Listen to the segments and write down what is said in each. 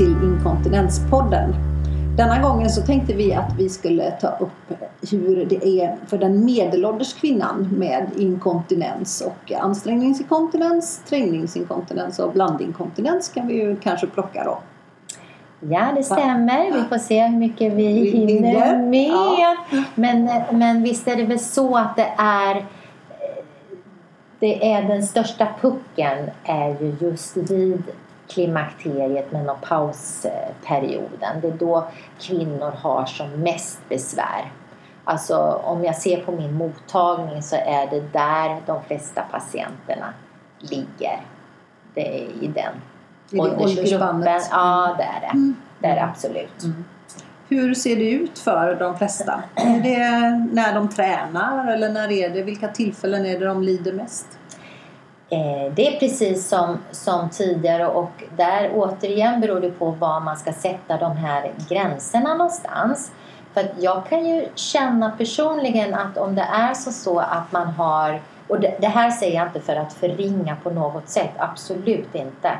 till Inkontinenspodden. Denna gången så tänkte vi att vi skulle ta upp hur det är för den medelålders kvinnan med inkontinens och ansträngningsinkontinens, träningsinkontinens och blandinkontinens kan vi ju kanske plocka då. Ja, det stämmer. Vi får se hur mycket vi hinner med. Men, men visst är det väl så att det är det är den största pucken är ju just vid klimakteriet, menopausperioden. Det är då kvinnor har som mest besvär. Alltså om jag ser på min mottagning så är det där de flesta patienterna ligger. Det är i den I åldersgruppen. Ja, det är det. Mm. Det är det absolut. Mm. Hur ser det ut för de flesta? Är det när de tränar eller när är det, vilka tillfällen är det de lider mest? Eh, det är precis som, som tidigare och där återigen beror det på var man ska sätta de här gränserna någonstans. För jag kan ju känna personligen att om det är så, så att man har och det, det, här säger jag inte för att förringa på något sätt, absolut inte.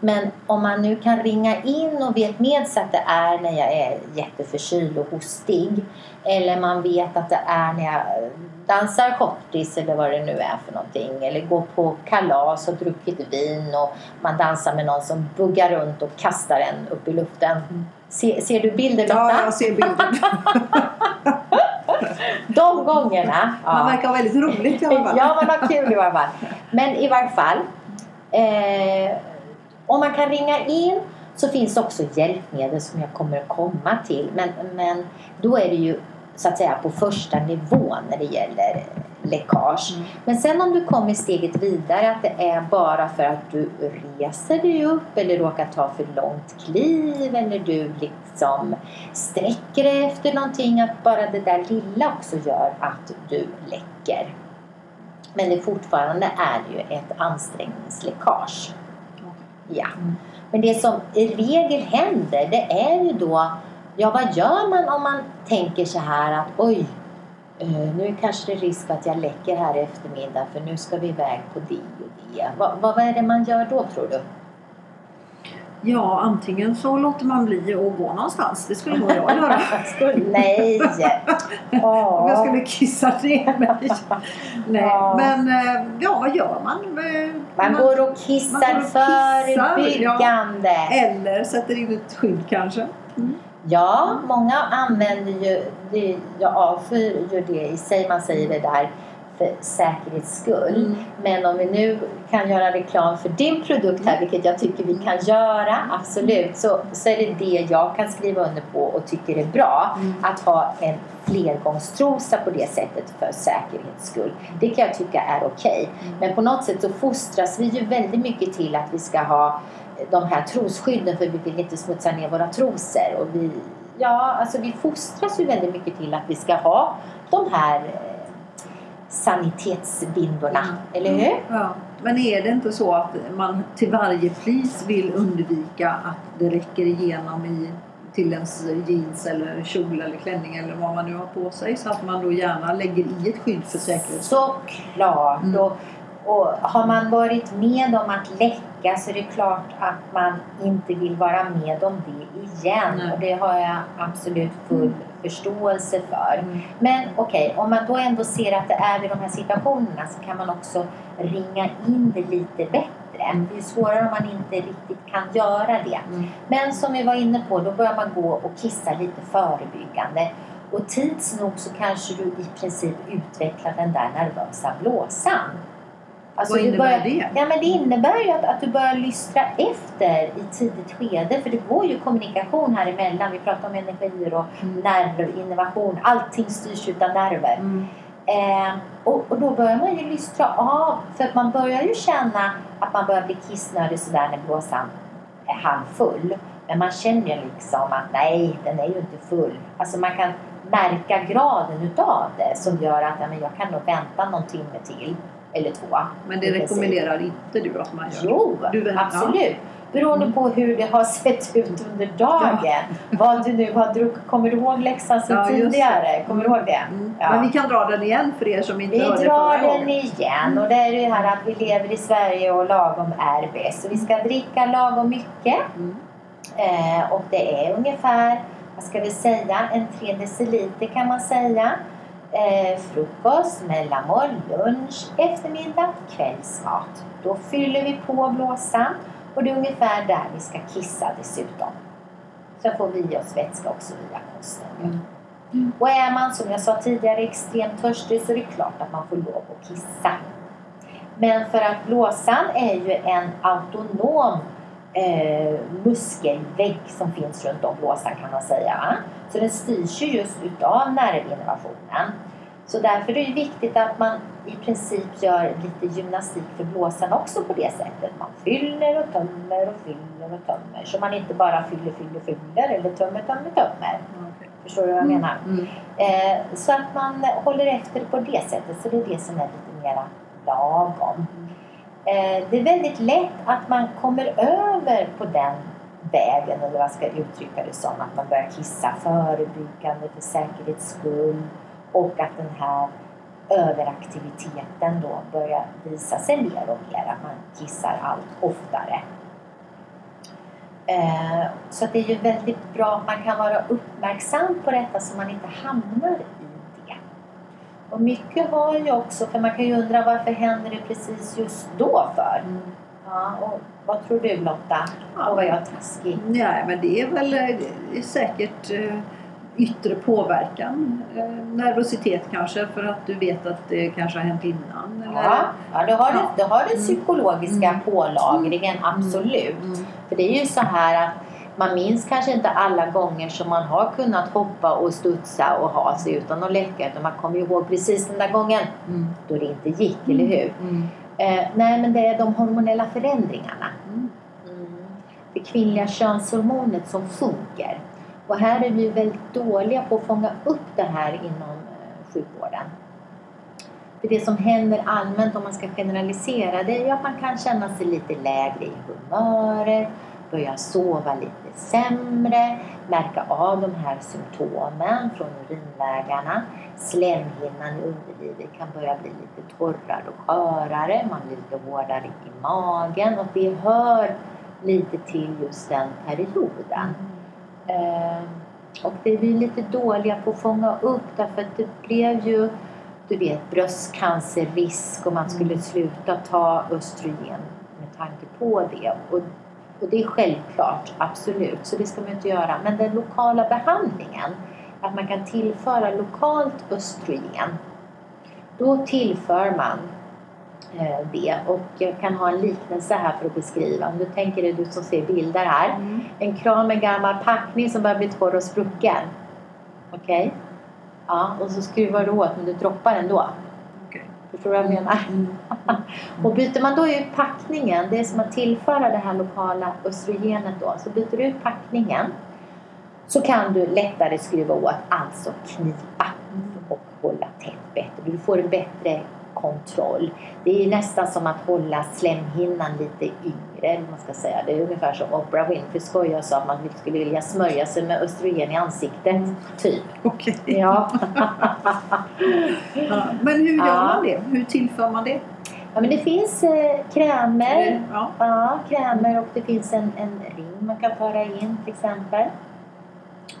Men om man nu kan ringa in och vet med sig att det är när jag är jätteförkyld och hostig eller man vet att det är när jag dansar kortis eller vad det nu är för någonting eller går på kalas och druckit vin och man dansar med någon som buggar runt och kastar en upp i luften. Se, ser du bilden Lotta? Ja, jag ser bilden. De gångerna. Ja. Man verkar ha väldigt roligt i alla fall. ja, man har kul i alla fall. Men i varje fall. Eh, om man kan ringa in så finns också hjälpmedel som jag kommer att komma till. Men, men då är det ju så att säga på första nivån när det gäller läckage. Mm. Men sen om du kommer steget vidare att det är bara för att du reser dig upp eller råkar ta för långt kliv eller du liksom sträcker dig efter någonting att bara det där lilla också gör att du läcker. Men det fortfarande är ju ett ansträngningsläckage. Ja. Men det som i regel händer det är ju då Ja, vad gör man om man tänker så här att oj, nu kanske det är risk att jag läcker här i eftermiddag för nu ska vi iväg på det och det. Vad, vad är det man gör då tror du? Ja, antingen så låter man bli att gå någonstans. Det skulle nog jag göra. Nej! Om jag skulle kissa ner mig. Nej. Men eh, ja, vad gör man? Man, man går och kissar förebyggande. Ja. Eller sätter in ett skydd kanske. Mm. Ja, många använder ju det, jag avskyr ju det i sig, man säger det där för säkerhets skull. Mm. Men om vi nu kan göra reklam för din produkt här, vilket jag tycker vi kan göra, absolut, så, så är det det jag kan skriva under på och tycker är bra. Mm. Att ha en flergångstrosa på det sättet för säkerhets skull. Det kan jag tycka är okej. Okay. Mm. Men på något sätt så fostras vi ju väldigt mycket till att vi ska ha de här trosskydden för vi vill inte smutsa ner våra trosor. Och vi, ja, alltså vi fostras ju väldigt mycket till att vi ska ha de här eh, sanitetsbindorna, mm. eller hur? Mm. Ja. Men är det inte så att man till varje pris vill undvika att det räcker igenom i till ens jeans eller kjol eller klänning eller vad man nu har på sig så att man då gärna lägger i ett skydd för säkerhet? Såklart! Mm. Och, och har man varit med om att läcka så är det klart att man inte vill vara med om det igen. Nej. Och det har jag absolut full mm. förståelse för. Mm. Men okej, okay, om man då ändå ser att det är vid de här situationerna så kan man också ringa in det lite bättre. Mm. Det är svårare om man inte riktigt kan göra det. Mm. Men som vi var inne på, då börjar man gå och kissa lite förebyggande. Och tids nog så kanske du i princip utvecklar den där nervösa blåsan. Alltså Vad innebär börjar, det? Ja, men det innebär ju att, att du börjar lystra efter i tidigt skede. För det går ju kommunikation här emellan. Vi pratar om energier och mm. nerver, innovation. Allting styrs av nerver. Mm. Eh, och, och, då börjar man ju lystra av. För att man börjar ju känna att man börjar bli kissnödig sådär när blåsan är halvfull. Men man känner ju liksom att nej, den är ju inte full. Alltså man kan märka graden utav det som gör att ja, men jag kan nog vänta någon timme till eller två. Men det rekommenderar inte du att man gör? Jo, du, absolut. Beroende mm. på hur det har sett ut under dagen. Ja. Vad du nu har druckit. Kommer du ihåg läxan sen ja, tidigare? Kommer du ihåg det? Mm. Ja. Men vi kan dra den igen för er som inte vi hörde förra gången. Vi drar den igen. Och det är det här att vi lever i Sverige och lagom är bäst. Så vi ska dricka lagom mycket. Mm. Eh, och det är ungefär, vad ska vi säga, en 3 deciliter kan man säga. Eh, frukost, mellanmål, lunch, eftermiddag, kvällsmat. Då fyller vi på blåsan och det är ungefär där vi ska kissa dessutom. Så får vi oss vätska också via kosten. Mm. Mm. Och är man som jag sa tidigare extremt törstig så är det klart att man får lov att kissa. Men för att blåsan är ju en autonom eh, muskelvägg som finns runt om blåsan kan man säga. Så den styrs ju just utav nervinnervationen. Så därför är det viktigt att man i princip gör lite gymnastik för blåsan också på det sättet. Man fyller och tömmer och fyller och tömmer. Så man inte bara fyller, fyller, fyller eller tömmer, tömmer, tömmer. Okay. Förstår du vad jag Mm. menar? Mm. Eh, så att man håller efter på det sättet. Så det är det som är lite mera lagom. Eh, det är väldigt lätt att man kommer över på den vägen, eller vad jag ska uttrycka det som, att man börjar kissa förebyggande för säkerhets skull och att den här överaktiviteten då börjar visa sig mer och mer, att man kissar allt oftare. Eh, så det är ju väldigt bra att man kan vara uppmärksam på detta så man inte hamnar. Och mycket har ju också, för man kan ju undra varför händer det precis just då för? Mm. Ja, och vad tror du Lotta? Ja. Och vad jag taskig? Nej, men det är väl eh, det är säkert eh, yttre påverkan. Eh, nervositet kanske för att du vet att det kanske har hänt innan. Eller? Ja, ja du har, Ja. Du har den Mm. psykologiska Mm. pålagringen, absolut. Mm. För det är ju så här att man minns kanske inte alla gånger som man har kunnat hoppa och studsa och ha sig utan att läcka. Utan man kommer ihåg precis den där gången Mm. då det inte gick, eller hur? Mm. Eh, nej, men det är de hormonella förändringarna. Mm. Det kvinnliga könshormonet som sjunker. Och här är vi väldigt dåliga på att fånga upp det här inom eh, sjukvården. För det som händer allmänt, om man ska generalisera, det är ju att man kan känna sig lite lägre i humöret, börja sova lite sämre, märka av de här symptomen från urinvägarna. Slemhinnan i underlivet kan börja bli lite torrare och skörare, man blir lite hårdare i magen och det hör lite till just den perioden. Eh, och det vi lite dåliga på att fånga upp därför att det blev ju du vet bröstcancerrisk och man skulle sluta ta östrogen med tanke på det. Och, och det är självklart, absolut, så det ska man inte göra. Men den lokala behandlingen, att man kan tillföra lokalt östrogen, då tillför man eh, det. Och jag kan ha en liknelse här för att beskriva. Om du tänker dig, du som ser bilder här, Mm. en kran med gammal packning som börjar bli torr och sprucken. Okej? Ja, och så skruvar du åt men du droppar ändå. Förstår du vad jag menar? Mm. Och byter man då ut packningen, det är som att tillföra det här lokala östrogenet då, så byter du ut packningen så kan du lättare skruva åt, alltså knipa och hålla tätt bättre. Du får en bättre kontroll. Det är nästan som att hålla slemhinnan lite yngre, man ska säga. Det är ungefär som Oprah Winfrey skojar och sa att man skulle vilja smörja sig med östrogen i ansiktet, typ. Okej. Ja. Ja. Men hur gör Ja. man det? Hur tillför man det? ja, men det finns eh, krämer Ja. Ja, krämer och det finns en, en ring man kan föra in till exempel.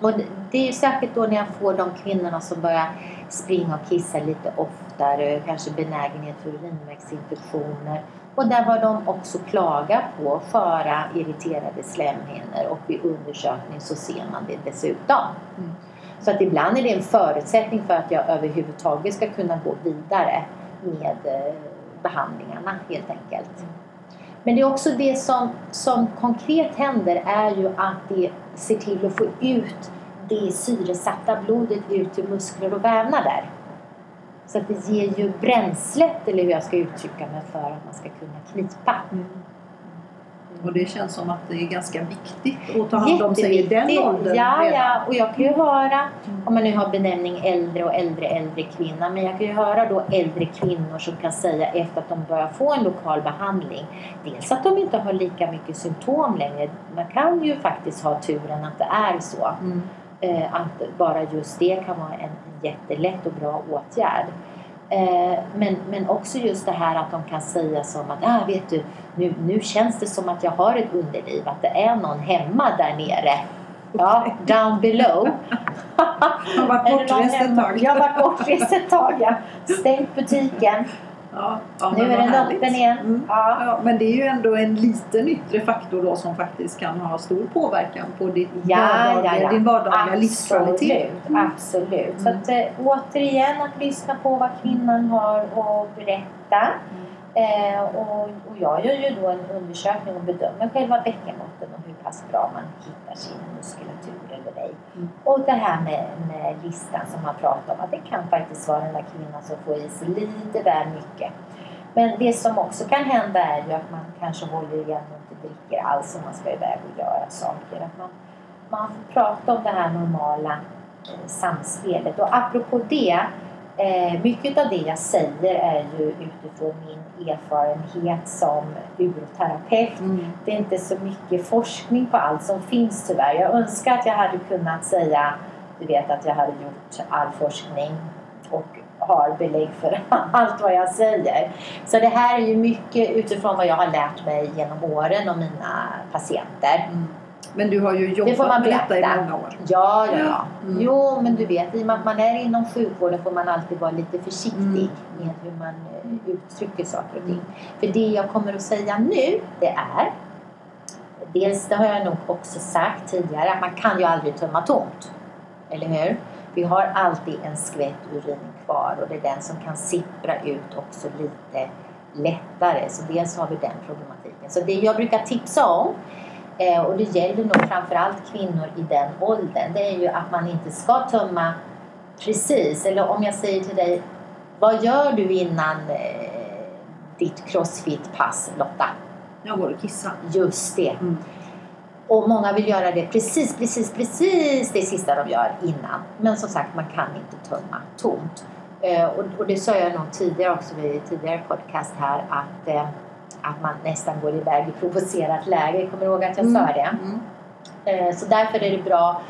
Och det, är ju säkert då när jag får de kvinnorna som börjar springa och kissa lite oftare, kanske benägenhet för urinvägsinfektioner. Och där var de också klagar på sköra, irriterade slemhinnor och vid undersökning så ser man det dessutom. Mm. Så att ibland är det en förutsättning för att jag överhuvudtaget ska kunna gå vidare med eh, behandlingarna helt enkelt. Men det är också det som, som konkret händer är ju att det ser till att få ut det syresatta blodet ut till muskler och vävnader. Så att det ger ju bränslet, eller hur jag ska uttrycka mig, för att man ska kunna knipa. Mm. Och det känns som att det är ganska viktigt att ta hand om sig i den åldern Ja, redan. ja, och jag kan ju höra, Mm. om man nu har benämning äldre och äldre, äldre kvinna, men jag kan ju höra då äldre kvinnor som kan säga efter att de börjar få en lokal behandling, dels att de inte har lika mycket symptom längre. Man kan ju faktiskt ha turen att det är så. Mm. Eh, att bara just det kan vara en jättelätt och bra åtgärd. Eh, men, men också just det här att de kan säga som att ah, vet du, nu, nu känns det som att jag har ett underliv, att det är någon hemma där nere. Ja, down below. Jag har varit bortrest ett tag. Jag har varit bortrest ett tag, ja. Stängt butiken. Ja, ja, nu är den öppen igen. Mm. Ja. Ja, men det är ju ändå en liten yttre faktor då som faktiskt kan ha stor påverkan på ditt Ja, vardagliga, ja, ja. din vardagliga livskvalitet. Absolut, absolut. Så att, eh, återigen att lyssna på vad kvinnan har att berätta. Eh, och, och jag gör ju då en undersökning och bedömer själva bäckenbotten och hur pass bra man hittar sin muskulatur eller ej. Mm. Och det här med, med listan som man pratar om, att det kan faktiskt vara den där kvinnan som får i sig lite väl mycket. Men det som också kan hända är ju att man kanske håller igen och inte dricker alls om man ska iväg och göra saker. Att man, man får prata om det här normala eh, samspelet. Och apropå det, eh, mycket av det jag säger är ju utifrån min erfarenhet som uroterapeut. Mm. Det är inte så mycket forskning på allt som finns tyvärr. Jag önskar att jag hade kunnat säga, du vet att jag hade gjort all forskning och har belägg för allt vad jag säger. Så det här är ju mycket utifrån vad jag har lärt mig genom åren och mina patienter. Mm. Men du har ju Det får jobbat man med detta i många år. Ja, ja, ja. Mm. Jo, men du vet, i och med att man är inom sjukvården får man alltid vara lite försiktig Mm. med hur man eh, uttrycker saker och ting. För det jag kommer att säga nu, det är Dels, det har jag nog också sagt tidigare, att man kan ju aldrig tömma tomt. Eller hur? Vi har alltid en skvätt urin kvar och det är den som kan sippra ut också lite lättare. Så dels har vi den problematiken. Så det jag brukar tipsa om Eh, och det gäller nog framförallt kvinnor i den åldern. Det är ju att man inte ska tömma precis. Eller om jag säger till dig, vad gör du innan eh, ditt crossfit-pass Lotta? Jag går och kissar. Just det. Mm. Och många vill göra det precis, precis, precis det sista de gör innan. Men som sagt, man kan inte tömma tomt. Eh, och, och det sa jag nog tidigare också vid tidigare podcast här att, eh, att man nästan går iväg i provocerat läge. Kommer du ihåg att jag sa det? Mm. Eh, Så därför är det bra,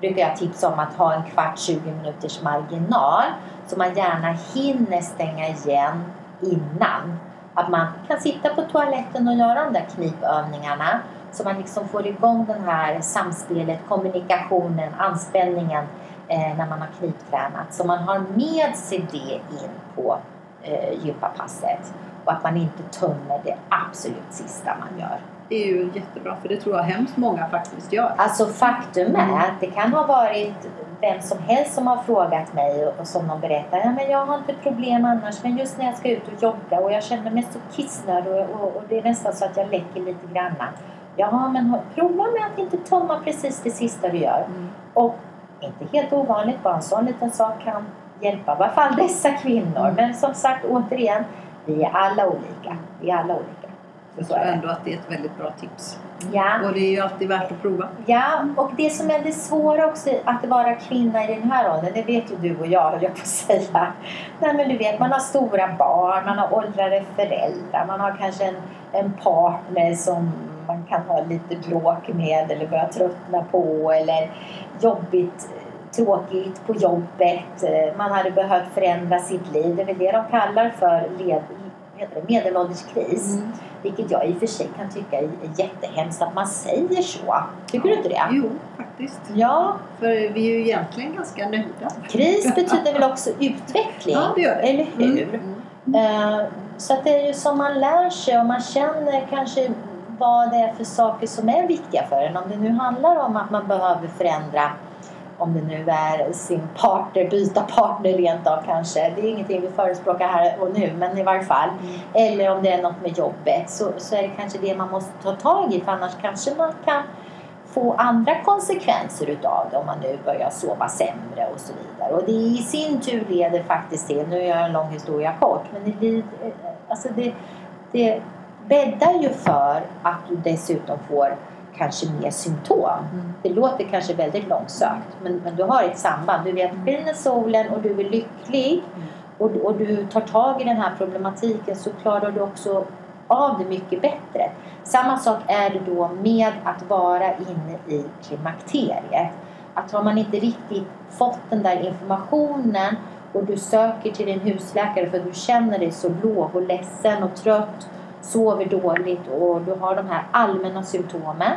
brukar jag tipsa om att ha en kvart, 20 minuters marginal. Så man gärna hinner stänga igen innan. Att man kan sitta på toaletten och göra de där knipövningarna. Så man liksom får igång den här samspelet, kommunikationen, anspänningen eh, när man har kniptränat. Så man har med sig det in på eh, gympapasset. Och att man inte tömmer det absolut sista man gör. Det är ju jättebra för det tror jag hemskt många faktiskt gör. Alltså faktum Mm. är att det kan ha varit vem som helst som har frågat mig och, som de berättar, ja men jag har inte problem annars men just när jag ska ut och jogga och jag känner mig så kissnödig och, och, och det är nästan så att jag läcker lite granna. Jaha men prova med att inte tömma precis det sista du gör. Mm. Och inte helt ovanligt, bara en sån liten sak kan hjälpa i alla fall dessa kvinnor. Mm. Men som sagt återigen, vi är alla olika. Vi är alla olika. Jag Så tror är det. ändå att det är ett väldigt bra tips. Ja. Och det är ju alltid värt att prova. Ja, och det som är det svåra också att vara kvinna i den här åldern, det vet ju du och jag höll jag på att säga. Nej men du vet, man har stora barn, man har åldrade föräldrar, man har kanske en, en partner som man kan ha lite bråk med eller börja tröttna på eller jobbigt, tråkigt på jobbet. Man hade behövt förändra sitt liv. Det är väl det de kallar för led, heter det, medelålderskris. Mm. Vilket jag i och för sig kan tycka är jättehemskt att man säger så. Tycker du inte det? Jo, faktiskt. Ja, För vi är ju egentligen ganska nöjda. kris betyder väl också utveckling? Ja, det gör det. Eller hur? Mm. Eh, Så att det är ju som man lär sig och man känner kanske vad det är för saker som är viktiga för en. Om det nu handlar om att man behöver förändra om det nu är sin partner, byta partner rent av kanske. Det är ingenting vi förespråkar här och nu, men i varje fall. Mm. Eller om det är något med jobbet så, så är det kanske det man måste ta tag i för annars kanske man kan få andra konsekvenser utav det om man nu börjar sova sämre och så vidare. Och det i sin tur leder faktiskt till, nu gör jag en lång historia kort, men det, eh, alltså det, det bäddar ju för att du dessutom får kanske mer symptom. Mm. Det låter kanske väldigt långsökt men, men du har ett samband. Du vet, skiner solen och du är lycklig Mm. och, och du tar tag i den här problematiken så klarar du också av det mycket bättre. Samma sak är det då med att vara inne i klimakteriet. Att har man inte riktigt fått den där informationen och du söker till din husläkare för att du känner dig så låg och ledsen och trött, sover dåligt och du har de här allmänna symptomen.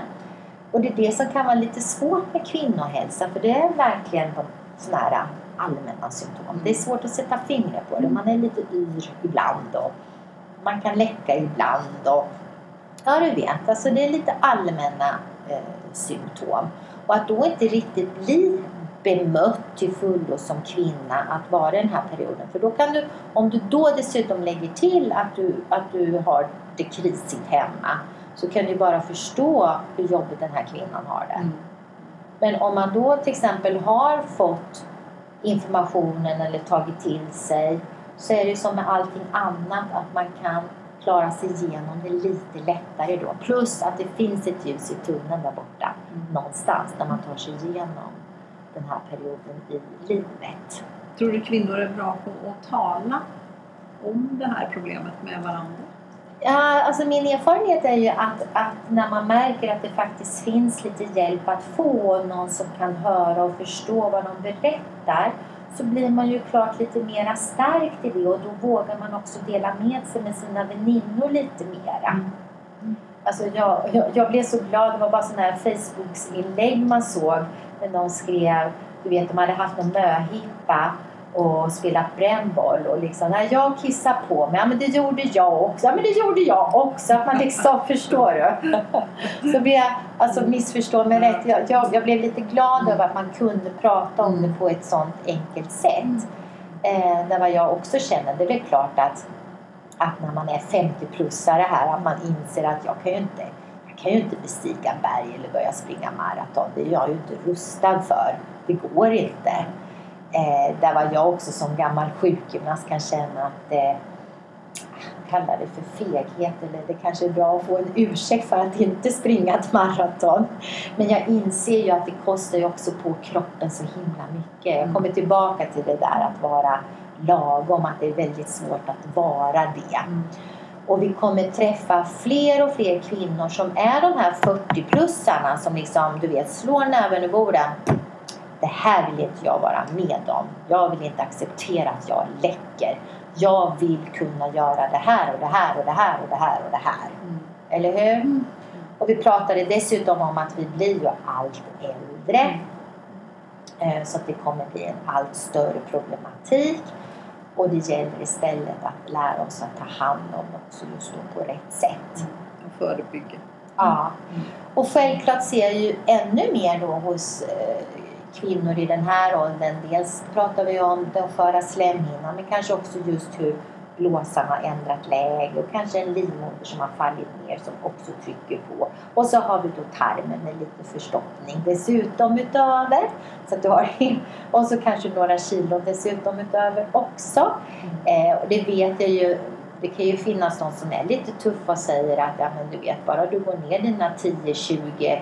Och det är det som kan vara lite svårt med kvinnohälsa för det är verkligen de sådana här allmänna symptom. Det är svårt att sätta fingret på det. Man är lite yr ibland och man kan läcka ibland och ja du vet, alltså det är lite allmänna eh, symptom. Och att då inte riktigt bli bemött till fullo som kvinna att vara i den här perioden. För då kan du, om du då dessutom lägger till att du, att du har det krisigt hemma så kan du bara förstå hur jobbigt den här kvinnan har det. Mm. Men om man då till exempel har fått informationen eller tagit till sig så är det som med allting annat att man kan klara sig igenom det lite lättare då. Plus att det finns ett ljus i tunneln där borta mm. någonstans där man tar sig igenom den här perioden i livet. Tror du kvinnor är bra på att tala om det här problemet med varandra? Ja, alltså min erfarenhet är ju att, att när man märker att det faktiskt finns lite hjälp att få, någon som kan höra och förstå vad de berättar, så blir man ju klart lite mera stärkt i det och då vågar man också dela med sig med sina väninnor lite mera. Mm. Alltså jag, jag, jag, blev så glad, det var bara sådana här Facebooksinlägg man såg när någon skrev, du vet de hade haft en möhippa och spelat brännboll och liksom, när jag kissar på mig, ja men det gjorde jag också, ja men det gjorde jag också, att man liksom, förstår du? Så blev jag, alltså missförstå mig rätt, jag, jag, jag, blev lite glad över att man kunde prata om det på ett sånt enkelt sätt. Eh, där vad jag också känner, det är väl klart att, att när man är 50-plussare här, att man inser att jag kan ju inte kan ju inte bestiga berg eller börja springa maraton. Det är jag ju inte rustad för. Det går inte. Eh, där var jag också som gammal sjukgymnast kan känna att eh, kalla det för feghet eller det kanske är bra att få en ursäkt för att inte springa ett maraton. Men jag inser ju att det kostar ju också på kroppen så himla mycket. Jag kommer tillbaka till det där att vara lagom, att det är väldigt svårt att vara det. Mm. Och vi kommer träffa fler och fler kvinnor som är de här 40-plussarna som liksom, du vet, slår näven i bordet det här vill inte jag vara med om. Jag vill inte acceptera att jag läcker. Jag vill kunna göra det här och det här och det här och det här och det här. Mm. Eller hur? Mm. Och vi pratade dessutom om att vi blir ju allt äldre. Mm. Eh, så att det kommer bli en allt större problematik. Och det gäller istället att lära oss att ta hand om också just på rätt sätt. Och förebygga. Ja. Och självklart ser jag ju ännu mer då hos eh, kvinnor i den här åldern. Dels pratar vi om den sköra slemhinnan men kanske också just hur blåsan har ändrat läge och kanske en livmoder som har fallit ner som också trycker på. Och så har vi då tarmen med lite förstoppning dessutom utöver. Så att du har, och så kanske några kilo dessutom utöver också. Eh, och det vet jag ju det kan ju finnas någon som är lite tuff och säger att ja, men du vet bara du går ner dina 10-20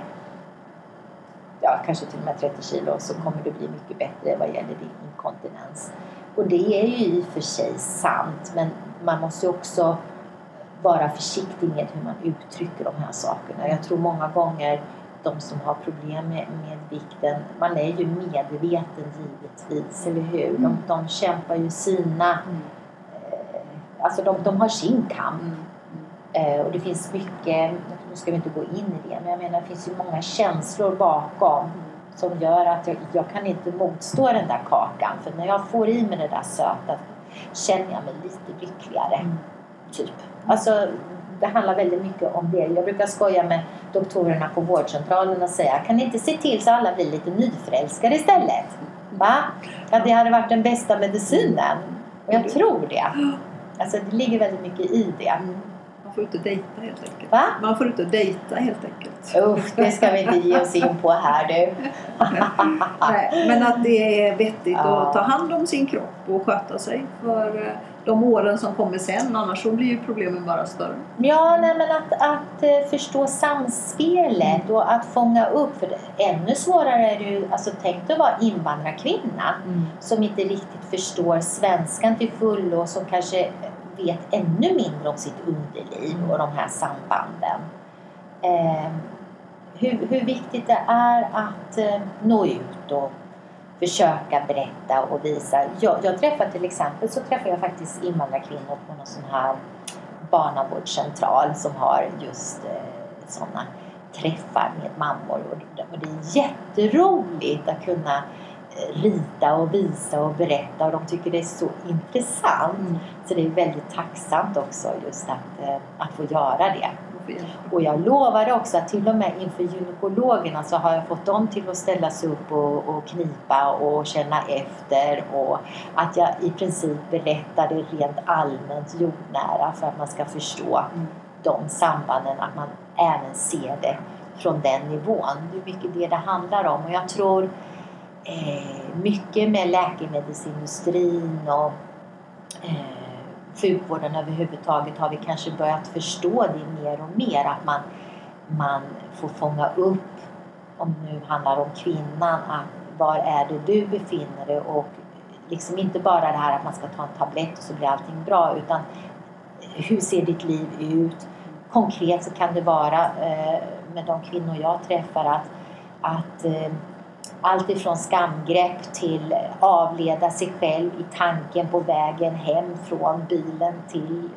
ja, kanske till och med 30 kilo så kommer du bli mycket bättre vad gäller din inkontinens. Och det är ju i och för sig sant men man måste också vara försiktig med hur man uttrycker de här sakerna. Jag tror många gånger de som har problem med, med vikten, man är ju medveten givetvis, eller hur? De, de kämpar ju sina, mm. eh, alltså de, de har sin kamp. Mm. Eh, och det finns mycket, nu ska vi inte gå in i det, men jag menar det finns ju många känslor bakom som gör att jag, jag kan inte motstå den där kakan. För när jag får i mig det där söta känner jag mig lite lyckligare. Mm. Typ. Alltså, det handlar väldigt mycket om det. Jag brukar skoja med doktorerna på vårdcentralen och säga kan ni inte se till så alla blir lite nyförälskade istället? Va? Ja, det hade varit den bästa medicinen. Och jag tror det. Alltså, det ligger väldigt mycket i det. Man får ut och dejta helt enkelt. Va? Man får ut och dejta helt enkelt. Usch, det ska vi inte ge oss in på här du. Nej, men att det är vettigt ja. att ta hand om sin kropp och sköta sig för eh, de åren som kommer sen. Annars så blir ju problemen bara större. Ja, nej, men att, att eh, förstå samspelet och att fånga upp. För ännu svårare är det ju, alltså tänk dig att vara invandrarkvinna mm. som inte riktigt förstår svenskan till fullo och som kanske vet ännu mindre om sitt underliv och de här sambanden. Eh, hur, hur, viktigt det är att eh, nå ut och försöka berätta och visa. Jag, jag träffar till exempel så träffar jag faktiskt invandrarkvinnor på någon sån här barnavårdscentral som har just eh, sådana träffar med mammor och, och det är jätteroligt att kunna rita och visa och berätta och de tycker det är så intressant. Mm. Så det är väldigt tacksamt också just att, eh, att få göra det. Och jag lovade också att till och med inför gynekologerna så har jag fått dem till att ställa sig upp och, och knipa och känna efter och att jag i princip berättade rent allmänt jordnära för att man ska förstå mm. de sambanden, att man även ser det från den nivån. Det är mycket det det handlar om och jag tror eh, mycket med läkemedelsindustrin och eh, sjukvården överhuvudtaget har vi kanske börjat förstå det mer och mer att man, man får fånga upp, om det nu handlar om kvinnan, att var är det du befinner dig och liksom inte bara det här att man ska ta en tablett och så blir allting bra utan hur ser ditt liv ut? Konkret så kan det vara eh, med de kvinnor jag träffar att, att eh, allt ifrån skamgrepp till avleda sig själv i tanken på vägen hem från bilen till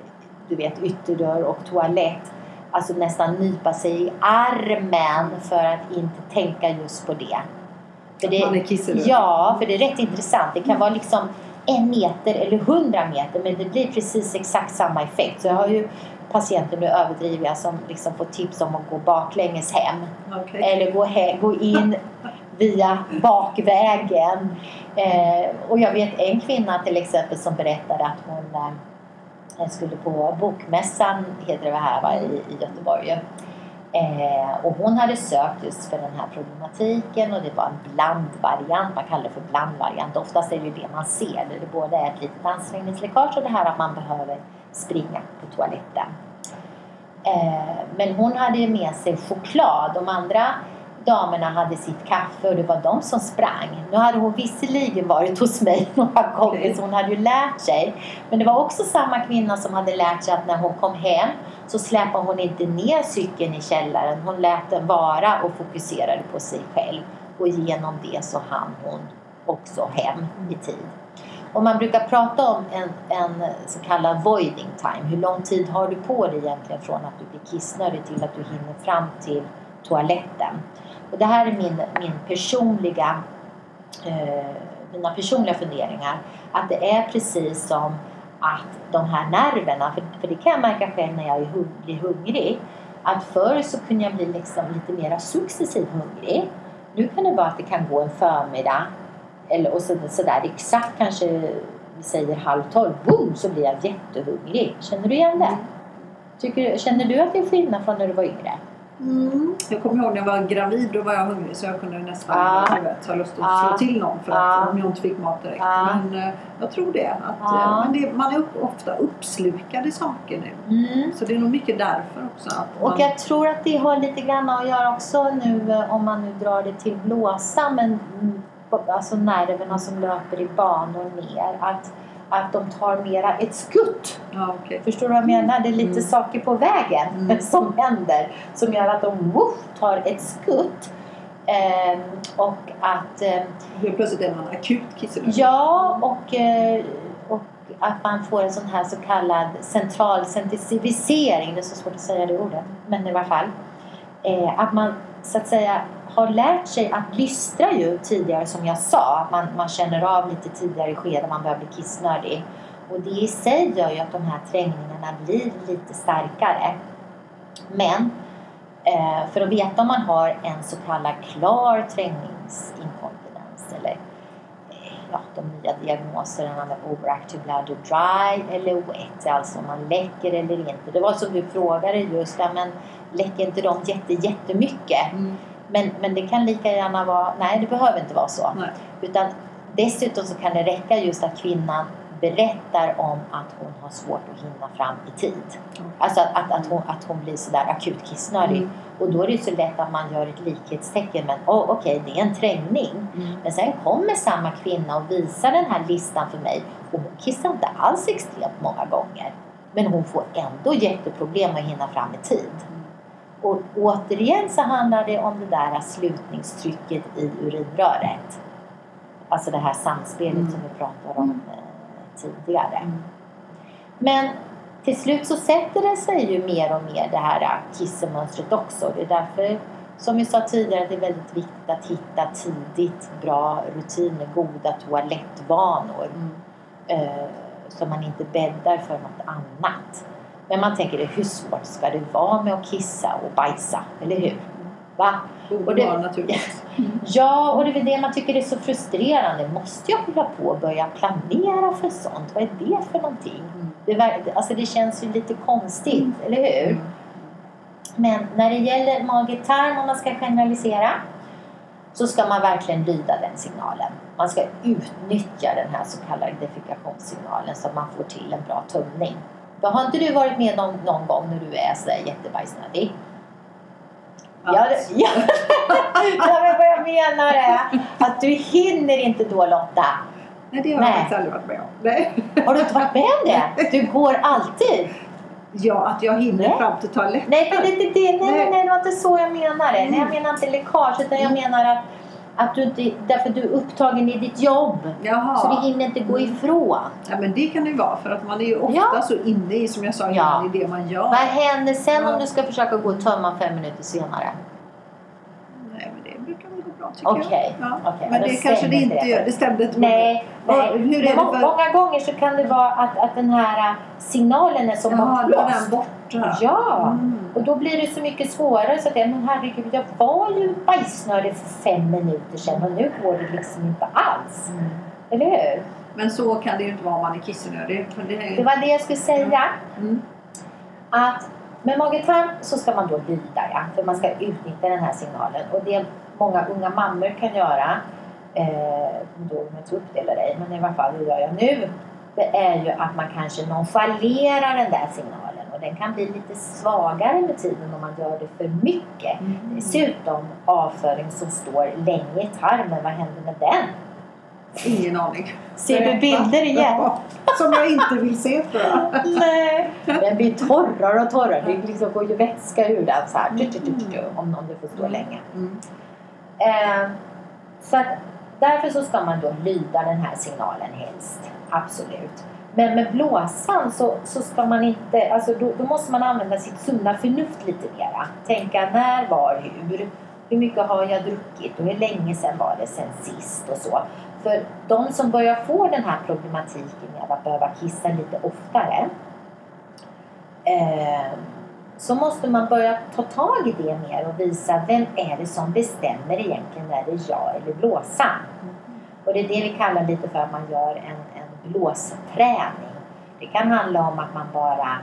du vet, ytterdörr och toalett. Alltså nästan nypa sig i armen för att inte tänka just på det. För det man är kisselöd? Ja, för det är rätt intressant. Det kan vara liksom en meter eller hundra meter men det blir precis exakt samma effekt. Så jag har ju patienter, nu överdriver jag, som liksom får tips om att gå baklänges hem. Okay. Eller gå, he gå in via bakvägen. Eh, och jag vet en kvinna till exempel som berättade att hon eh, skulle på Bokmässan, heter det här va, i, i Göteborg. Eh, och hon hade sökt just för den här problematiken och det var en blandvariant, man kallar det för blandvariant. Oftast är det ju det man ser, det både är ett litet ansträngningsläckage och det här att man behöver springa på toaletten. Eh, men hon hade med sig choklad. De andra damerna hade sitt kaffe och det var de som sprang. Nu hade hon visserligen varit hos mig några gånger så hon hade ju lärt sig. Men det var också samma kvinna som hade lärt sig att när hon kom hem så släpade hon inte ner cykeln i källaren. Hon lät den vara och fokuserade på sig själv. Och genom det så hann hon också hem i tid. Och man brukar prata om en, en så kallad voiding time. Hur lång tid har du på dig egentligen från att du blir kissnödig till att du hinner fram till toaletten? Och det här är min, min personliga, eh, mina personliga funderingar. Att det är precis som att de här nerverna, för, för det kan jag märka själv när jag är hung, blir hungrig, att förr så kunde jag bli liksom lite mer successivt hungrig. Nu kan det vara att det kan gå en förmiddag eller, och så, så där, exakt kanske vi säger halv tolv, boom, så blir jag jättehungrig. Känner du igen det? Tycker, känner du att det är skillnad från när du var yngre? Mm. Jag kommer ihåg när jag var gravid, då var jag hungrig så jag kunde nästan ah. vet, ha lust att ah. slå till någon för att, ah. om jag inte fick mat direkt. Ah. Men uh, jag tror det. Att, uh, men det, man är upp, ofta uppslukad i saker nu. Mm. Så det är nog mycket därför också. och man... jag tror att det har lite grann att göra också nu eh, om man nu drar det till blåsa men mm, alltså nerverna som löper i banor ner. Att, att de tar mera ett skutt. Ja, okay. Förstår du vad jag menar? Det är lite mm. saker på vägen mm. som händer som gör att de woof, tar ett skutt. Eh, och att... Eh, Helt plötsligt är man akut kisselös. Ja, och, eh, och att man får en sån här så kallad central sensitivisering. Det är så svårt att säga det ordet, men i alla fall. Eh, att man så att säga har lärt sig att lystra ju tidigare som jag sa. Man, man känner av lite tidigare i skedet man börjar bli kissnödig. Och det i sig gör ju att de här trängningarna blir lite starkare. Men eh, för att veta om man har en så kallad klar trängningsinkontinens eller eh, ja, de nya diagnoserna med overactive bladder dry eller wet, alltså om man läcker eller inte. Det var som du frågade just, ja, men läcker inte de jätte, jättemycket? Mm. Men, men det kan lika gärna vara, nej det behöver inte vara så. Nej. Utan dessutom så kan det räcka just att kvinnan berättar om att hon har svårt att hinna fram i tid. Mm. Alltså att, att, att, hon, att hon blir sådär akut kissnödig. Mm. Och då är det så lätt att man gör ett likhetstecken. Men oh, okej, okay, det är en trängning. Mm. Men sen kommer samma kvinna och visar den här listan för mig. Och hon kissar inte alls extremt många gånger. Men hon får ändå jätteproblem att hinna fram i tid. Och återigen så handlar det om det där slutningstrycket i urinröret. Alltså det här samspelet Mm. som vi pratade om eh, tidigare. Mm. Men till slut så sätter det sig ju mer och mer det här eh, kissemönstret också. Det är därför, som vi sa tidigare, det är väldigt viktigt att hitta tidigt bra rutiner, goda toalettvanor. Mm. Eh, så man inte bäddar för något annat. Men man tänker, det, hur svårt ska det vara med att kissa och bajsa? Eller hur? Va? Och det-. Ja, och det är det man tycker är så frustrerande. Måste jag hålla på och börja planera för sånt? Vad är det för någonting? Mm. Det, alltså det känns ju lite konstigt, eller hur? Mm. Men när det gäller mage-tarm, om man ska generalisera, så ska man verkligen lyda den signalen. Man ska utnyttja den här så kallade defekationssignalen så att man får till en bra tömning. Har inte du varit med om någon gång när du är sådär jättebajsnödig? Ja, ja. ja, men vad jag menar är att du hinner inte då Lotta. Nej, det har Nej. jag faktiskt aldrig varit med om. Nej. Har du inte varit med om det? Du går alltid. Ja, att jag hinner Nej. fram till toaletten. Nej, det, det, det, nej, nej, Nej. det var inte så jag menade. Nej, jag Mm. menar inte läckage, utan jag menar att, att du inte, därför du är upptagen i ditt jobb. Jaha. Så du hinner inte gå ifrån. Ja, men det kan det ju vara för att man är ju ofta Ja. så inne i, som jag sa Ja. i det man gör. Vad händer sen Ja. om du ska försöka gå och tömma fem minuter senare? Nej, men det brukar väl gå bra tycker Okej, jag. Ja. okej, Men då det kanske det inte det. gör. Det stämde inte. Nej, Och nej. hur är det för- Många gånger så kan det vara att, att den här äh, signalen är som är bortblåst. borta. Ja, Mm. och då blir det så mycket svårare. Så att men herregud, jag var ju bajsnödig för fem minuter sedan och nu går det liksom inte alls. Mm. Eller hur? Men så kan det ju inte vara om man är kissnödig. Det ju... Det var det jag skulle säga. Mm. Att med mage-tarm så ska man då lyda, ja, för man ska utnyttja den här signalen. Och det många unga mammor kan göra, eh, då om jag upp det eller ej, men i alla fall det gör jag nu, det är ju att man kanske nonchalerar den där signalen och den kan bli lite svagare med tiden om man gör det för mycket. Mm. Dessutom avföring som står länge i tarmen, vad händer med den? Ingen aning. Ser du bilder igen? Som jag inte vill se tror jag. Nej. Den blir torrare och torrare. Det liksom går ju vätska ur den så här. Tu, Om, det får stå länge. Mm. Eh, så att därför så ska man då lyda den här signalen helst. Absolut. Men med blåsan så, så ska man inte, alltså då, då måste man använda sitt sunda förnuft lite mera. Tänka när, var, hur. Hur mycket har jag druckit och hur länge sedan var det sen sist och så. För de som börjar få den här problematiken med att behöva kissa lite oftare eh, så måste man börja ta tag i det mer och visa vem är det som bestämmer egentligen när det är jag eller blåsan. Och det är det vi kallar lite för att man gör en, en blåsträning. Det kan handla om att man bara,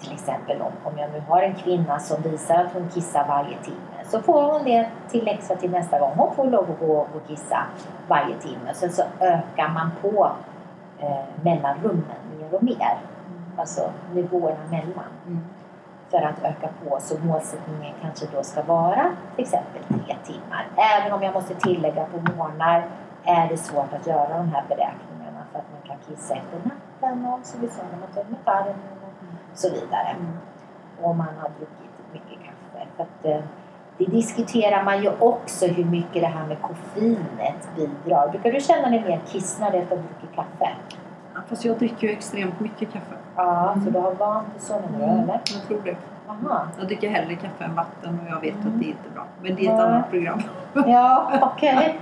till exempel om, om jag nu har en kvinna som visar att hon kissar varje timme så får hon det till läxa till nästa gång. Hon får lov att gå och kissa varje timme. Sen så ökar man på eh, mellanrummen mer och mer. Alltså nivåerna mellan Mm. För att öka på. Så målsättningen kanske då ska vara till exempel tre timmar. Även om jag måste tillägga på morgnar är det svårt att göra de här beräkningarna för att man kan kissa efter natten och som vi sa när man tömmer tarmen och så vidare. Mm. Och man har druckit mycket kaffe. För att, eh, det diskuterar man ju också hur mycket det här med koffeinet bidrar. Brukar du känna dig mer kissnödig efter att ha druckit kaffe? Ja, Fast jag dricker ju extremt mycket kaffe. Ja, så du har vant dig så menar du, eller? Jag tror det. Aha. Jag dricker hellre kaffe än vatten och jag vet att det är inte bra. Men det är ett Nej. annat program. Ja, okej.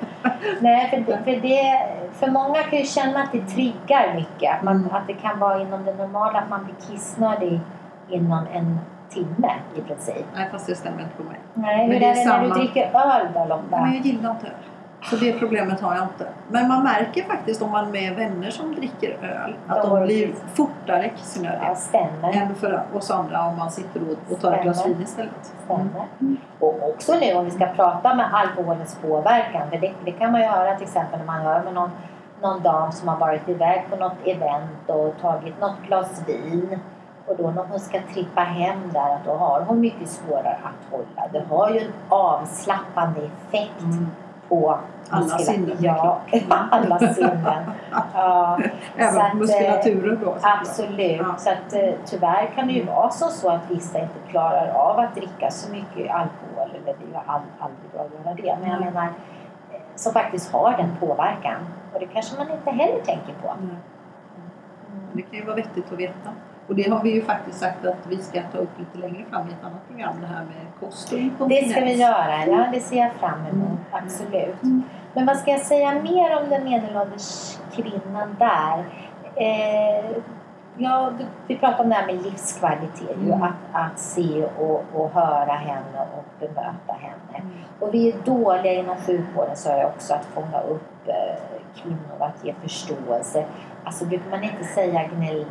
Nej, för, det, för, det, för många kan ju känna att det triggar mycket. Att, man, Mm. att det kan vara inom det normala att man blir kissnödig inom en timme i princip. Nej, fast det stämmer inte på mig. Nej, Men hur det är är det när du dricker öl då Men Lotta? jag gillar inte öl. Så det problemet har jag inte. Men man märker faktiskt om man är med vänner som dricker öl att de det blir fortare kissnödiga. Ja, stämmer. Än för oss andra om man sitter och- och tar ett glas Stämmer. vin istället. stämmer. Mm. Och också nu om vi ska prata med alkoholens påverkan. För det, det kan man ju höra till exempel när man hör med någon, någon dam som har varit iväg på något event och tagit något glas vin. Och då när hon ska trippa hem där, att då har hon mycket svårare att hålla. Det har ju en avslappnande effekt Mm. På Alla sinnen, Ja, alla sinnen. Ja, så Även att, muskulaturen då. Absolut. Ja. Så att, eh, tyvärr kan det ju vara som så att vissa inte klarar av att dricka så mycket alkohol. Eller det är ju all, aldrig bra att göra det. Men jag Mm. menar, eh, som faktiskt har den påverkan. Och det kanske man inte heller tänker på. Nej. Det kan ju vara vettigt att veta. Och det har vi ju faktiskt sagt att vi ska ta upp lite längre fram i ett annat program, det här med kost och Det ska vi göra, ja det ser jag fram emot. Mm. Absolut. Mm. Men vad ska jag säga mer om den medelålders kvinnan där? Eh, ja, vi pratade om det här med livskvalitet, ju, Mm. att, att se och, och höra henne och bemöta henne. Mm. Och vi är dåliga inom sjukvården så jag också att fånga upp eh, kvinnor, att ge förståelse. Alltså brukar man inte säga gnäll,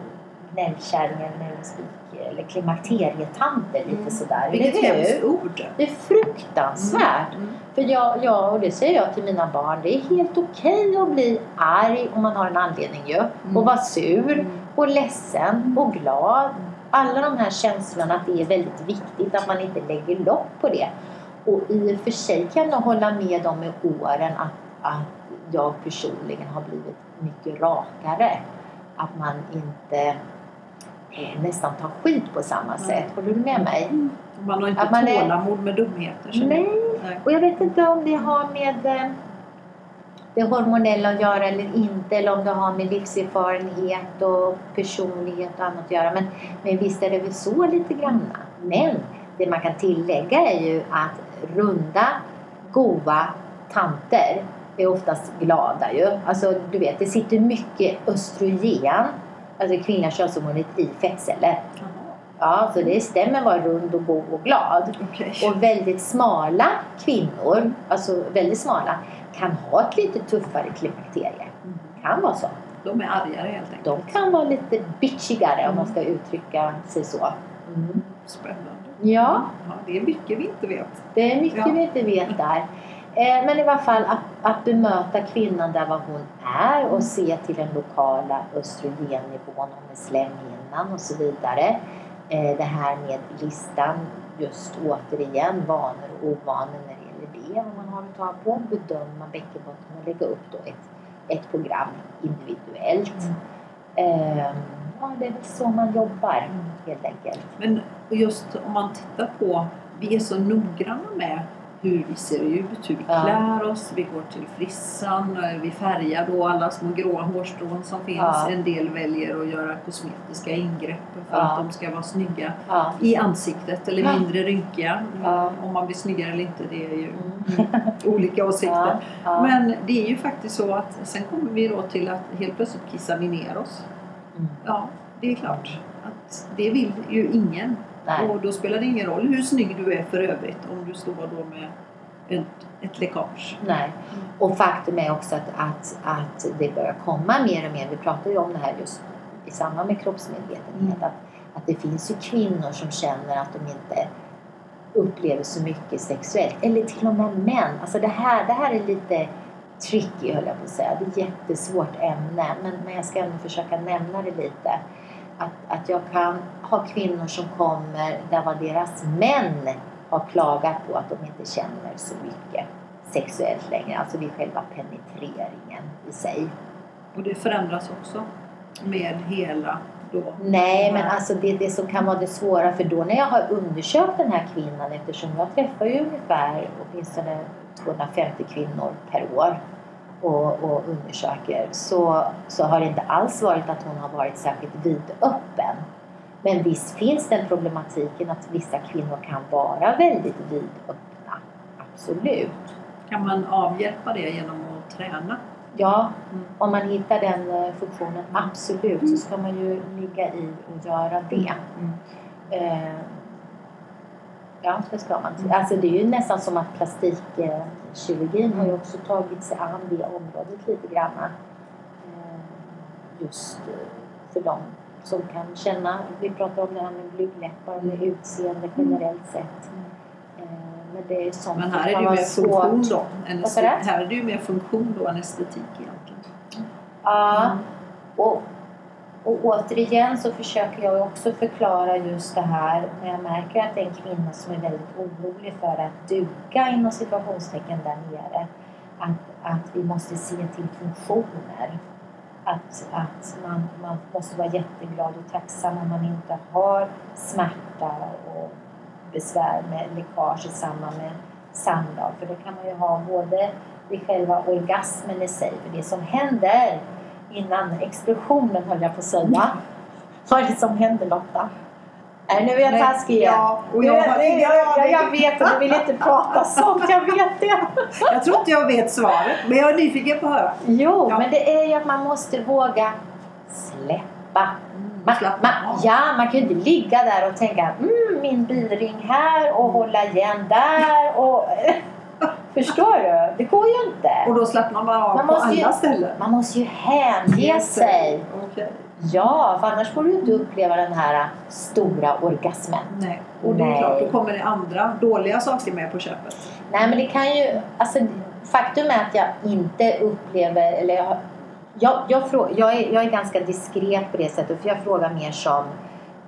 gnällkärring eller gnällspik eller klimakterietanter lite Mm. sådär. Vilket hemskt ord! Det är fruktansvärt. Mm. För jag, jag, och det säger jag till mina barn, det är helt okej att bli arg om man har en anledning ju. Mm. Och vara sur Mm. och ledsen och glad. Alla de här känslorna, att det är väldigt viktigt att man inte lägger lock på det. Och i och för sig kan jag hålla med om med åren att, att jag personligen har blivit mycket rakare. Att man inte nästan tar skit på samma sätt. Håller du med mig? Man har inte Att man är- tålamod med dumheter. Nej. Nej. och jag vet inte om det har med eh, det hormonella att göra eller inte, eller om det har med livserfarenhet och personlighet och annat att göra. Men, men visst är det väl så lite grann. Men det man kan tillägga är ju att runda, goa tanter är oftast glada ju. Alltså du vet, det sitter mycket östrogen, alltså kvinnliga könshormonet, i fettceller. Ja, så det stämmer vara rund och god och glad. okej. Och väldigt smala kvinnor, alltså väldigt smala, kan ha ett lite tuffare klimakterie. Mm. Kan vara så. De är argare helt enkelt. De kan vara lite bitchigare om man ska uttrycka sig så. Mm. Spännande. Ja, Ja, det är mycket vi inte vet. det är mycket Ja. vi inte vet där. Eh, men i alla fall att, att bemöta kvinnan där vad hon är och se till den lokala östrogennivån, om är slemhinnan och så vidare. Eh, det här med listan, just återigen vanor och ovanor när det gäller det, vad man har att ta på, bedöma bäckenbotten och lägga upp då ett, ett program individuellt. Eh, ja, det är väl så man jobbar helt enkelt. Men just om man tittar på, vi är så noggranna med hur vi ser ut, hur vi klär oss, vi går till frissan, eh, vi färgar då alla små gråa hårstrån som finns. En del väljer att göra kosmetiska ingrepp för att de ska vara snygga i ansiktet eller mindre rynkiga. Om man blir snyggare eller inte, det är ju Mm. olika åsikter. Men det är ju faktiskt så att sen kommer vi då till att helt plötsligt kissar vi ner oss. Mm. Ja, det är klart att det vill ju ingen. Nej. Och då spelar det ingen roll hur snygg du är för övrigt om du står då med ett, ett läckage. Nej. Och faktum är också att, att, att det börjar komma mer och mer. Vi pratar ju om det här just i samband med kroppsmedvetenhet. Mm. Att, att det finns ju kvinnor som känner att de inte upplever så mycket sexuellt. Eller till och med män. Alltså det här, det här är lite tricky höll jag på att säga. Det är ett jättesvårt ämne. Men, men jag ska ändå försöka nämna det lite. Att, att jag kan ha kvinnor som kommer där vad deras män har klagat på att de inte känner så mycket sexuellt längre. Alltså vid själva penetreringen i sig. Och det förändras också med hela då. Nej, men alltså det, det som kan vara det svåra, för då när jag har undersökt den här kvinnan, eftersom jag träffar ju ungefär åtminstone 250 kvinnor per år och, och undersöker, så, så har det inte alls varit att hon har varit särskilt vidöppen. Men visst finns den problematiken att vissa kvinnor kan vara väldigt vidöppna. Absolut. Kan man avhjälpa det genom att träna? Ja, Mm. om man hittar den eh, funktionen, absolut, så ska man ju ligga i och göra det. Mm. Eh, ja, det ska man. Alltså det är ju nästan som att plastikkirurgin har ju också tagit sig an det området lite grann. Eh, just eh, för dem som kan känna, vi pratar om det här med blygdläppar, med utseende generellt sett. Eh, men det är sånt Men här är det ju mer funktion då. Här är det ju mer funktion då än estetik egentligen. Ja, och, och återigen så försöker jag också förklara just det här när jag märker att det är en kvinna som är väldigt orolig för att duka inom situationstecken där nere. Att, att vi måste se till funktioner. Att, att man, man måste vara jätteglad och tacksam om man inte har smärta och besvär med läckage i samband med samlag. För det kan man ju ha både vid själva orgasmen i sig. För det som händer innan explosionen höll jag på att säga. Vad är det som händer Lotta? Nej, nu är jag taskig igen. ja, och jag jag, aning. jag vet och du vill inte prata sånt, jag vet det. Jag tror inte jag vet svaret, men jag är nyfiken på att höra. Jo, Ja. men det är ju att man måste våga släppa. Man, Slappna man, av. ja, man kan ju inte ligga där och tänka mm, min bilring här och hålla igen där. Och, förstår du? Det går ju inte. Och då slappnar man av Man på måste ju- alla ställen. Man måste ju hänge sig. Okej. Ja, för annars får du inte uppleva den här stora orgasmen. Nej. Och det är Nej. klart, då kommer det andra dåliga saker med på köpet. Nej, men det kan ju... Alltså, faktum är att jag inte upplever... Eller jag, jag, jag, frå- jag, är, jag är ganska diskret på det sättet, för jag frågar mer som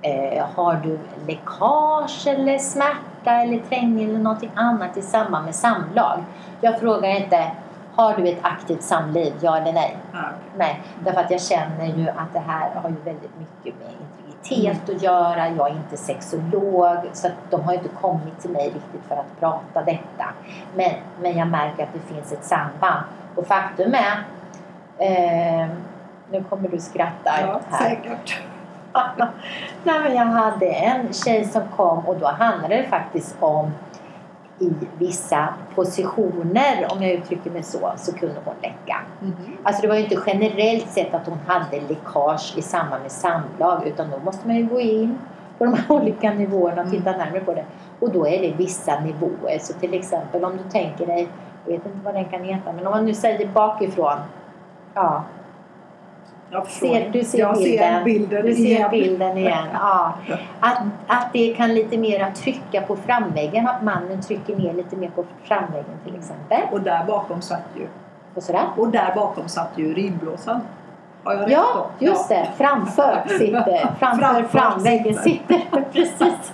eh, Har du läckage eller smärta eller trängning eller någonting annat i samband med samlag? Jag frågar inte Har du ett aktivt samliv? Ja eller nej? Okej. Nej, därför att jag känner ju att det här har ju väldigt mycket med integritet att göra. Jag är inte sexolog så de har inte kommit till mig riktigt för att prata detta. Men, men jag märker att det finns ett samband. Och faktum är, eh, nu kommer du skratta Ja, här. säkert. Nej, men jag hade en tjej som kom och då handlade det faktiskt om i vissa positioner, om jag uttrycker mig så, så kunde hon läcka. Mhm. Alltså det var ju inte generellt sett att hon hade läckage i samband med samlag utan då måste man ju gå in på de här olika nivåerna och titta närmare på det. Och då är det vissa nivåer. Så till exempel om du tänker dig, jag vet inte vad den kan heta, men om man nu säger bakifrån. Ja. Ser, du ser jag bilden. ser bilden du ser igen. bilden igen. Ja. Att, att det kan lite mer trycka på framväggen, att mannen trycker ner lite mer på framväggen till exempel. Och där bakom satt ju, Och sådär. och där bakom satt ju ridblåsan. Har jag rätt Ja, då? just det. Framför sitter, framför Framför framväggen sitter. Precis.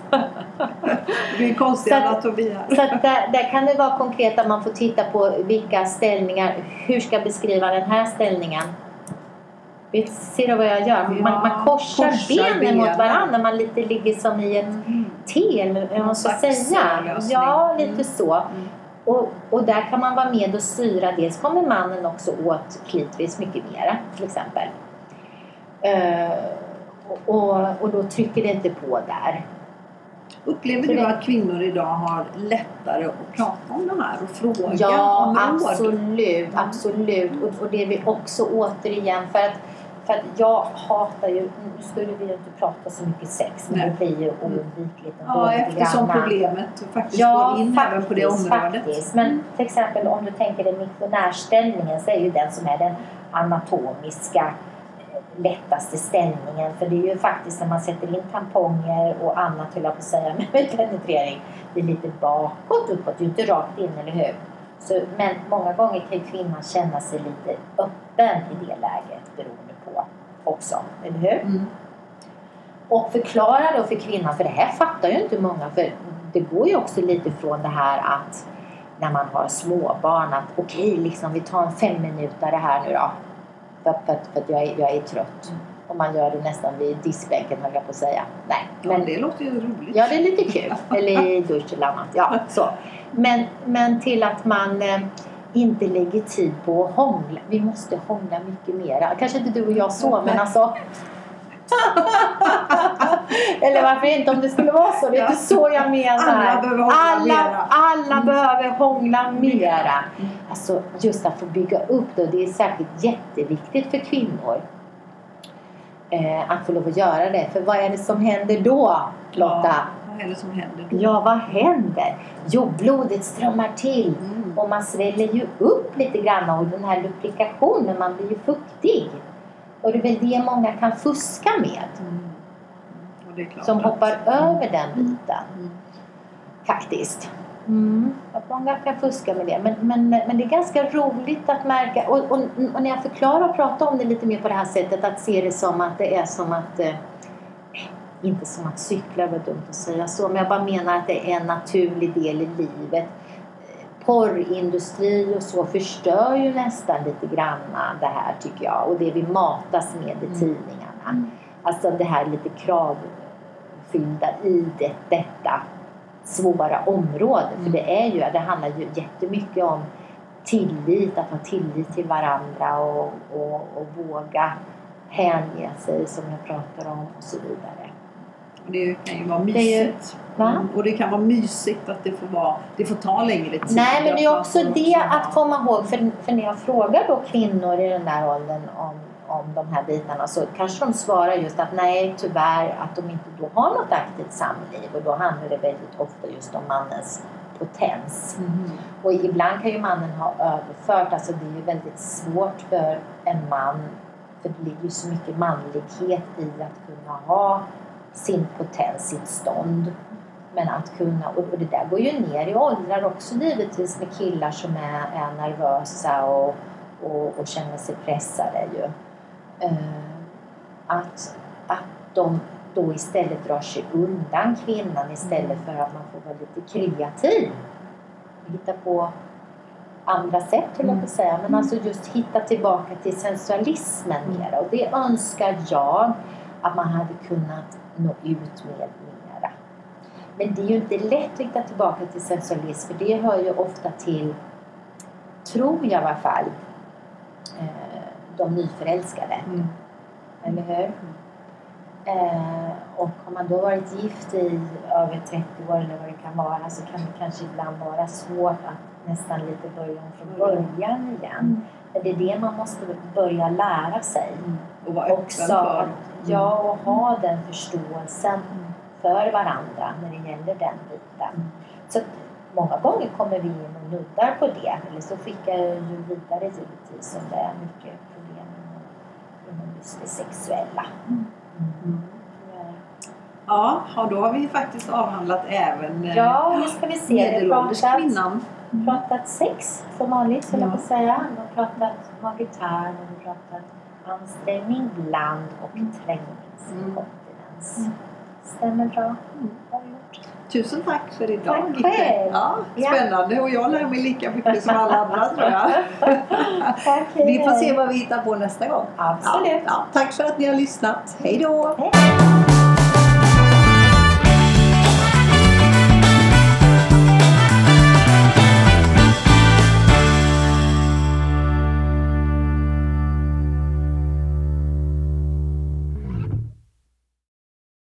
Det är konstiga Så att- anatomi här. Så att där, där kan det vara konkret att man får titta på vilka ställningar, hur ska jag beskriva den här ställningen? Vet- Ser du vad jag gör? Man, Ja, man korsar, korsar benen, benen. mot varandra, man lite ligger som i ett T eller vad man ska säga. Ja, lite Mm. så. Mm. Och, och där kan man vara med och styra. Dels kommer mannen också åt klitoris mycket mer till exempel. Eh, och, och, då trycker det inte på där. Upplever du att kvinnor idag har lättare att prata om det här och fråga Ja, om råd? absolut. absolut. Och, och det är vi också återigen för att, för jag hatar ju, nu skulle vi ju inte prata så mycket sex men Nej. det blir ju oundvikligt ändå Ja, eftersom grann. faktiskt faktiskt Ja, går in även på det faktiskt, området. faktiskt. Men till exempel om du tänker dig missionärställningen så är ju den som är den anatomiska eh, lättaste ställningen. För det är ju faktiskt när man sätter in tamponger och annat, höll jag på att säga, med penetrering. Det är lite bakåt, uppåt, det är ju inte rakt in, eller hur? Så, men många gånger kan ju kvinnan känna sig lite öppen i det läget beroende också, eller hur? Mm. Och förklara då för kvinnan, för det här fattar ju inte många, för det går ju också lite från det här att när man har småbarn att okej, liksom vi tar en fem minuter det här nu då. För, för, för att jag är, jag är trött. Och man gör det nästan vid diskbänken höll jag på att säga. Nej, Men men det låter ju roligt. Ja, det är lite kul. Eller i dusch eller annat. Ja, så. Men, men till att man eh, inte lägger tid på att hångla. Vi måste hångla mycket mera. Kanske inte du och jag så, men alltså. Eller varför inte om det skulle vara så. Det är inte så jag menar. Alla behöver hångla alla, mera. alla Mm. behöver hångla mera. Mm. Alltså just att få bygga upp det. Och det är säkert jätteviktigt för kvinnor. Eh, att få lov att göra det. För vad är det som händer då, Lotta? Ja, det som händer då? Ja, vad händer? Jo, blodet strömmar till Mm. och man sväller ju upp lite grann och den här lubrikationen, man blir ju fuktig. Och det är väl det många kan fuska med, Mm. Klart som hoppar över den biten Mm. faktiskt. Mm. Att många kan fuska med det. Men, men, men det är ganska roligt att märka, och, och, och när jag förklarar och pratar om det lite mer på det här sättet, att se det som att det är som att eh, inte som att cykla var dumt att säga så, men jag bara menar att det är en naturlig del i livet. Porrindustri och så förstör ju nästan lite grann det här tycker jag och det vi matas med i Mm. tidningarna. Mm. Alltså det här lite kravfyllda i det, detta svåra område. För Mm. det är ju, det handlar ju jättemycket om tillit, att ha tillit till varandra och, och, och våga hänge sig som jag pratar om och så vidare. Och det kan ju vara ju- mysigt. Va? Mm. Och det kan vara mysigt att det får, vara, det får ta längre tid. Nej, men det är också det att komma ihåg. För, för när jag frågar då kvinnor i den där åldern om, om de här bitarna så kanske de svarar just att nej, tyvärr, att de inte då har något aktivt samliv. Och då handlar det väldigt ofta just om mannens potens. Mhm. Och ibland kan ju mannen ha överfört, alltså det är ju väldigt svårt för en man, för det ligger ju så mycket manlighet i att kunna ha sin potens, sitt stånd. Men att kunna, och det där går ju ner i åldrar också givetvis med killar som är, är nervösa och, och, och känner sig pressade ju. Eh, att, att de då istället drar sig undan kvinnan istället för att man får vara lite kreativ. Hitta på andra sätt höll jag på att säga. Men alltså just hitta tillbaka till sensualismen mera. Och det önskar jag att man hade kunnat nå ut med mera. Men det är ju inte lätt att hitta tillbaka till sensualism för det hör ju ofta till, tror jag i alla fall, eh, de nyförälskade. Mm. Eller hur? Eh, och har man då varit gift i över 30 år eller vad det kan vara så kan det kanske ibland vara svårt att nästan lite börja om från början igen. Men det är det man måste börja lära sig. Mm. Och vara öppen för. Ja, och ha den förståelsen för varandra när det gäller den biten. Så många gånger kommer vi in och nuddar på det. Eller så skickar jag ju vidare givetvis om det är mycket problem inom, just det sexuella. Mm. Ja. Ja, ja, då har vi faktiskt avhandlat även eh, Ja, nu ska vi se. Vi medelålders pratat, kvinnan. pratat sex som vanligt, skulle jag Ja. på säga. Vi har pratat magitär, vi har pratat ansträngning, bland och trängningsinkontinens. Mm. Stämmer bra. Mm. Tusen tack för idag. Tack själv. Ja, spännande och jag lär mig lika mycket som alla andra tror jag. Tack, Vi får se vad vi hittar på nästa gång. Absolut. Ja, ja. Tack för att ni har lyssnat. Hej då! Hej.